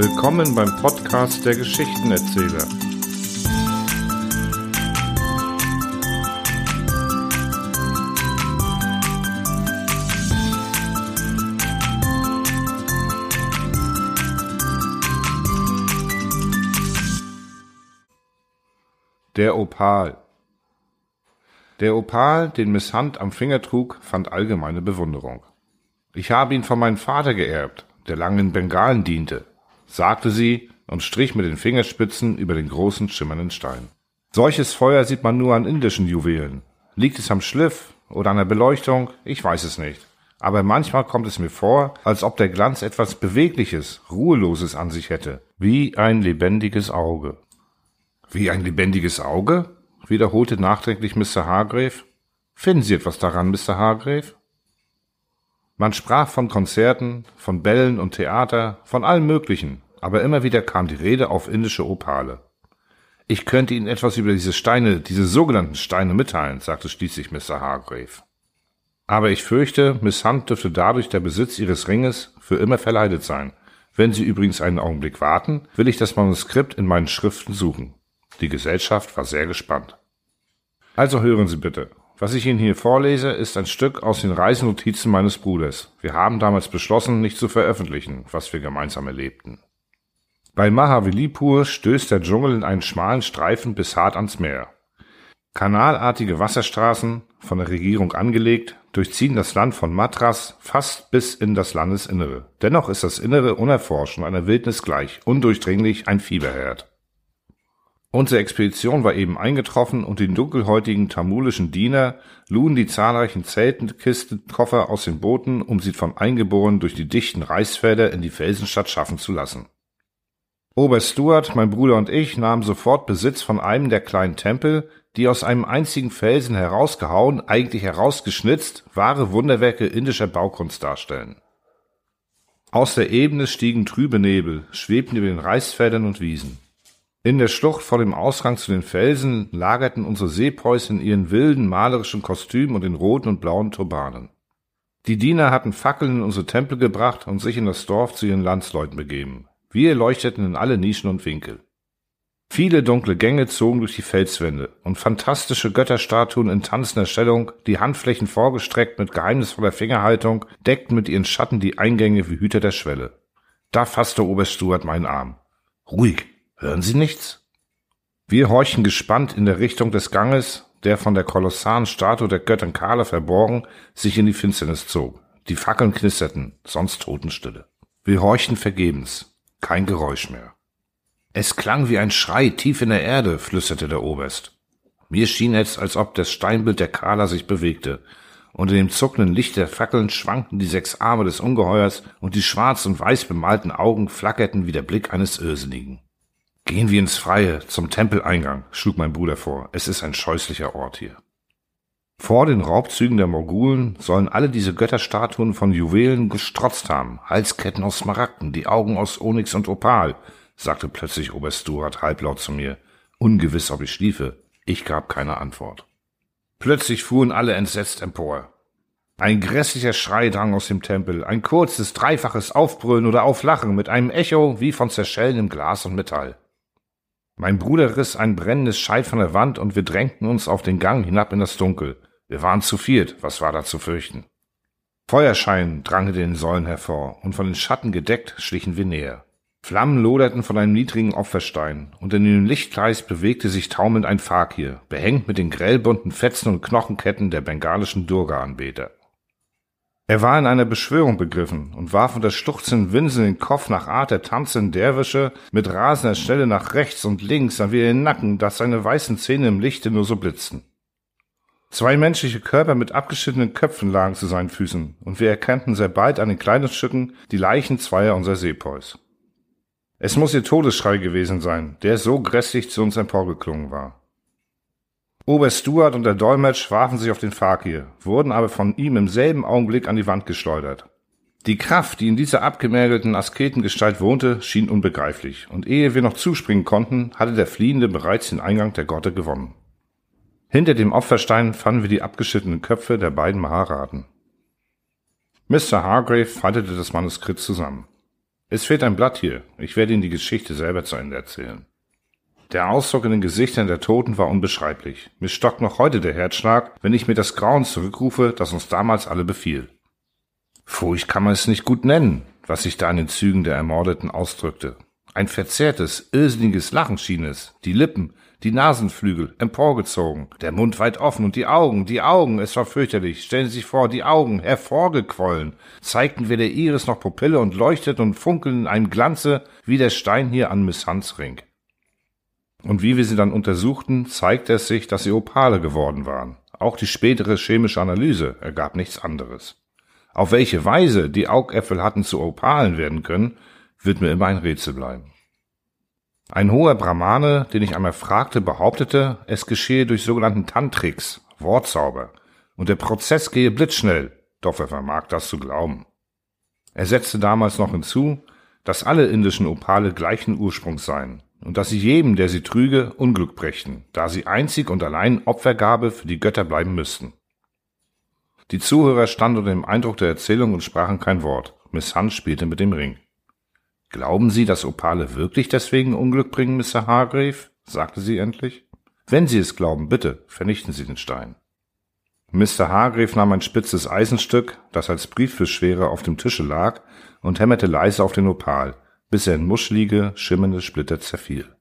Willkommen beim Podcast der Geschichtenerzähler. Der Opal Der Opal, den Miss Hunt am Finger trug, fand allgemeine Bewunderung. Ich habe ihn von meinem Vater geerbt, der lange in Bengalen diente, sagte sie und strich mit den Fingerspitzen über den großen schimmernden Stein. Solches Feuer sieht man nur an indischen Juwelen. Liegt es am Schliff oder an der Beleuchtung? Ich weiß es nicht. Aber manchmal kommt es mir vor, als ob der Glanz etwas Bewegliches, Ruheloses an sich hätte, wie ein lebendiges Auge. Wie ein lebendiges Auge? wiederholte nachdenklich Mr. Hargrave. Finden Sie etwas daran, Mr. Hargrave? Man sprach von Konzerten, von Bällen und Theater, von allem Möglichen, aber immer wieder kam die Rede auf indische Opale. Ich könnte Ihnen etwas über diese Steine, diese sogenannten Steine mitteilen, sagte schließlich Mr. Hargrave. Aber ich fürchte, Miss Hunt dürfte dadurch der Besitz ihres Ringes für immer verleidet sein. Wenn Sie übrigens einen Augenblick warten, will ich das Manuskript in meinen Schriften suchen. Die Gesellschaft war sehr gespannt. Also hören Sie bitte. Was ich Ihnen hier vorlese, ist ein Stück aus den Reisenotizen meines Bruders. Wir haben damals beschlossen, nicht zu veröffentlichen, was wir gemeinsam erlebten. Bei Mahavilipur stößt der Dschungel in einen schmalen Streifen bis hart ans Meer. Kanalartige Wasserstraßen, von der Regierung angelegt, durchziehen das Land von Madras fast bis in das Landesinnere. Dennoch ist das Innere unerforscht und einer Wildnis gleich, undurchdringlich ein Fieberherd. Unsere Expedition war eben eingetroffen und die dunkelhäutigen tamulischen Diener luden die zahlreichen Zeltenkisten-Koffer aus den Booten, um sie von Eingeborenen durch die dichten Reisfelder in die Felsenstadt schaffen zu lassen. Oberst Stuart, mein Bruder und ich nahmen sofort Besitz von einem der kleinen Tempel, die aus einem einzigen Felsen herausgehauen, eigentlich herausgeschnitzt, wahre Wunderwerke indischer Baukunst darstellen. Aus der Ebene stiegen trübe Nebel, schwebten über den Reisfeldern und Wiesen. In der Schlucht vor dem Ausgang zu den Felsen lagerten unsere Seepreußen in ihren wilden, malerischen Kostümen und in roten und blauen Turbanen. Die Diener hatten Fackeln in unsere Tempel gebracht und sich in das Dorf zu ihren Landsleuten begeben. Wir leuchteten in alle Nischen und Winkel. Viele dunkle Gänge zogen durch die Felswände und fantastische Götterstatuen in tanzender Stellung, die Handflächen vorgestreckt mit geheimnisvoller Fingerhaltung, deckten mit ihren Schatten die Eingänge wie Hüter der Schwelle. Da fasste Oberst Stuart meinen Arm. Ruhig, Hören Sie nichts? Wir horchen gespannt in der Richtung des Ganges, der von der kolossalen Statue der Göttin Kala verborgen sich in die Finsternis zog. Die Fackeln knisterten, sonst Totenstille. Wir horchten vergebens. Kein Geräusch mehr. Es klang wie ein Schrei tief in der Erde, flüsterte der Oberst. Mir schien es, als ob das Steinbild der Kala sich bewegte, in dem zuckenden Licht der Fackeln schwankten die sechs Arme des Ungeheuers und die schwarz und weiß bemalten Augen flackerten wie der Blick eines Irrsinnigen. Gehen wir ins Freie, zum Tempeleingang, schlug mein Bruder vor. Es ist ein scheußlicher Ort hier. Vor den Raubzügen der Mogulen sollen alle diese Götterstatuen von Juwelen gestrotzt haben, Halsketten aus Smaragden, die Augen aus Onyx und Opal, sagte plötzlich Oberst Stuart halblaut zu mir, ungewiss, ob ich schliefe. Ich gab keine Antwort. Plötzlich fuhren alle entsetzt empor. Ein grässlicher Schrei drang aus dem Tempel, ein kurzes, dreifaches Aufbrüllen oder Auflachen mit einem Echo wie von zerschellenem Glas und Metall. Mein Bruder riss ein brennendes Scheit von der Wand und wir drängten uns auf den Gang hinab in das Dunkel. Wir waren zu viert, was war da zu fürchten? Feuerschein drang in den Säulen hervor, und von den Schatten gedeckt schlichen wir näher. Flammen loderten von einem niedrigen Opferstein, und in dem Lichtkreis bewegte sich taumelnd ein Fakir, behängt mit den grellbunten Fetzen und Knochenketten der bengalischen Durga-Anbeter. Er war in einer Beschwörung begriffen und warf unter schluchzenden Winseln den Kopf nach Art der tanzenden Derwische mit rasender Schnelle nach rechts und links an wie den Nacken, dass seine weißen Zähne im Lichte nur so blitzten. Zwei menschliche Körper mit abgeschnittenen Köpfen lagen zu seinen Füßen, und wir erkannten sehr bald an den Kleidungsstücken die Leichen zweier unserer Seepoys. Es muss ihr Todesschrei gewesen sein, der so grässlich zu uns emporgeklungen war. Oberst Stuart und der Dolmetsch warfen sich auf den Fakir, wurden aber von ihm im selben Augenblick an die Wand geschleudert. Die Kraft, die in dieser abgemergelten Asketengestalt wohnte, schien unbegreiflich, und ehe wir noch zuspringen konnten, hatte der Fliehende bereits den Eingang der Grotte gewonnen. Hinter dem Opferstein fanden wir die abgeschnittenen Köpfe der beiden Maharaten. Mr. Hargrave faltete das Manuskript zusammen. Es fehlt ein Blatt hier. Ich werde Ihnen die Geschichte selber zu Ende erzählen. Der Ausdruck in den Gesichtern der Toten war unbeschreiblich. Mir stockt noch heute der Herzschlag, wenn ich mir das Grauen zurückrufe, das uns damals alle befiel. Furcht kann man es nicht gut nennen, was sich da in den Zügen der Ermordeten ausdrückte. Ein verzerrtes, irrsinniges Lachen schien es, die Lippen, die Nasenflügel emporgezogen, der Mund weit offen und die Augen, die Augen, es war fürchterlich. Stellen Sie sich vor, die Augen, hervorgequollen, zeigten weder Iris noch Pupille und leuchteten und funkeln in einem Glanze wie der Stein hier an Miss Hans Ring. Und wie wir sie dann untersuchten, zeigte es sich, dass sie Opale geworden waren. Auch die spätere chemische Analyse ergab nichts anderes. Auf welche Weise die Augäpfel hatten zu Opalen werden können, wird mir immer ein Rätsel bleiben. Ein hoher Brahmane, den ich einmal fragte, behauptete, es geschehe durch sogenannten Tantriks, Wortzauber, und der Prozess gehe blitzschnell, doch wer vermag das zu glauben. Er setzte damals noch hinzu, dass alle indischen Opale gleichen Ursprungs seien und dass sie jedem, der sie trüge, Unglück brächten, da sie einzig und allein Opfergabe für die Götter bleiben müssten. Die Zuhörer standen unter dem Eindruck der Erzählung und sprachen kein Wort. Miss Hunt spielte mit dem Ring. Glauben Sie, dass Opale wirklich deswegen Unglück bringen, Mr. Hargrave? sagte sie endlich. Wenn Sie es glauben, bitte, vernichten Sie den Stein. Mr. Hargrave nahm ein spitzes Eisenstück, das als Brieffischschwere auf dem Tische lag, und hämmerte leise auf den Opal, bis er in muschlige, schimmernde Splitter zerfiel.